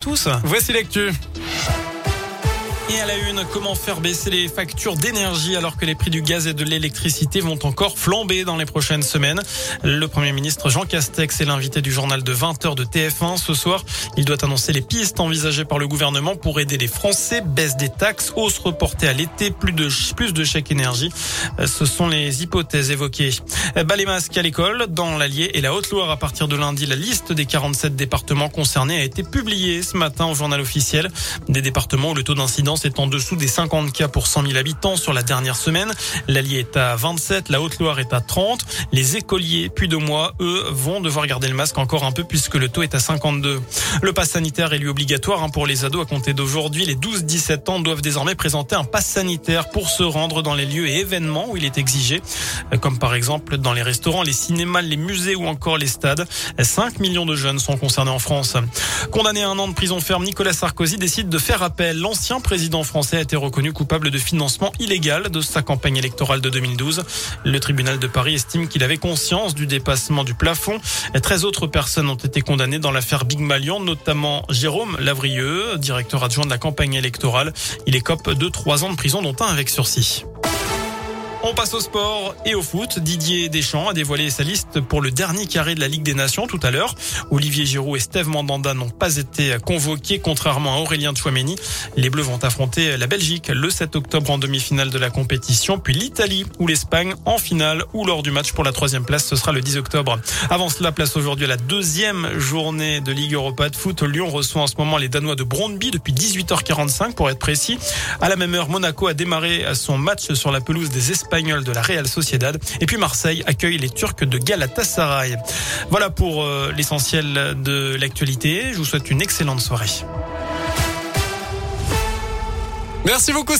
tous. Voici l'actu. Et à la une, comment faire baisser les factures d'énergie alors que les prix du gaz et de l'électricité vont encore flamber dans les prochaines semaines? Le Premier ministre Jean Castex est l'invité du journal de 20h de TF1 ce soir. Il doit annoncer les pistes envisagées par le gouvernement pour aider les Français. Baisse des taxes, hausse reportée à l'été, plus de, plus de chèques énergie. Ce sont les hypothèses évoquées. Bas les masques à l'école, dans l'Allier et la Haute-Loire à partir de lundi. La liste des 47 départements concernés a été publiée ce matin au journal officiel. Des départements où le taux d'incidence est en dessous des 50 cas pour 100 000 habitants sur la dernière semaine. L'Allier est à 27, la Haute-Loire est à 30. Les écoliers, puis de mois, eux, vont devoir garder le masque encore un peu puisque le taux est à 52. Le pass sanitaire est lui obligatoire hein, pour les ados à compter d'aujourd'hui. Les 12-17 ans doivent désormais présenter un pass sanitaire pour se rendre dans les lieux et événements où il est exigé, comme par exemple dans les restaurants, les cinémas, les musées ou encore les stades. 5 millions de jeunes sont concernés en France. Condamné à un an de prison ferme, Nicolas Sarkozy décide de faire appel. L'ancien président président français a été reconnu coupable de financement illégal de sa campagne électorale de 2012. Le tribunal de Paris estime qu'il avait conscience du dépassement du plafond. 13 autres personnes ont été condamnées dans l'affaire Big Malion, notamment Jérôme Lavrieux, directeur adjoint de la campagne électorale. Il écope de 3 ans de prison, dont un avec sursis. On passe au sport et au foot. Didier Deschamps a dévoilé sa liste pour le dernier carré de la Ligue des Nations tout à l'heure. Olivier Giroud et Steve Mandanda n'ont pas été convoqués, contrairement à Aurélien Chouameni. Les Bleus vont affronter la Belgique le 7 octobre en demi-finale de la compétition, puis l'Italie ou l'Espagne en finale ou lors du match pour la troisième place. Ce sera le 10 octobre. Avant cela, place aujourd'hui à la deuxième journée de Ligue Europa de foot. Lyon reçoit en ce moment les Danois de Brondby depuis 18h45 pour être précis. À la même heure, Monaco a démarré son match sur la pelouse des Espagnols de la Real Sociedad. Et puis Marseille accueille les Turcs de Galatasaray. Voilà pour euh, l'essentiel de l'actualité. Je vous souhaite une excellente soirée. Merci beaucoup,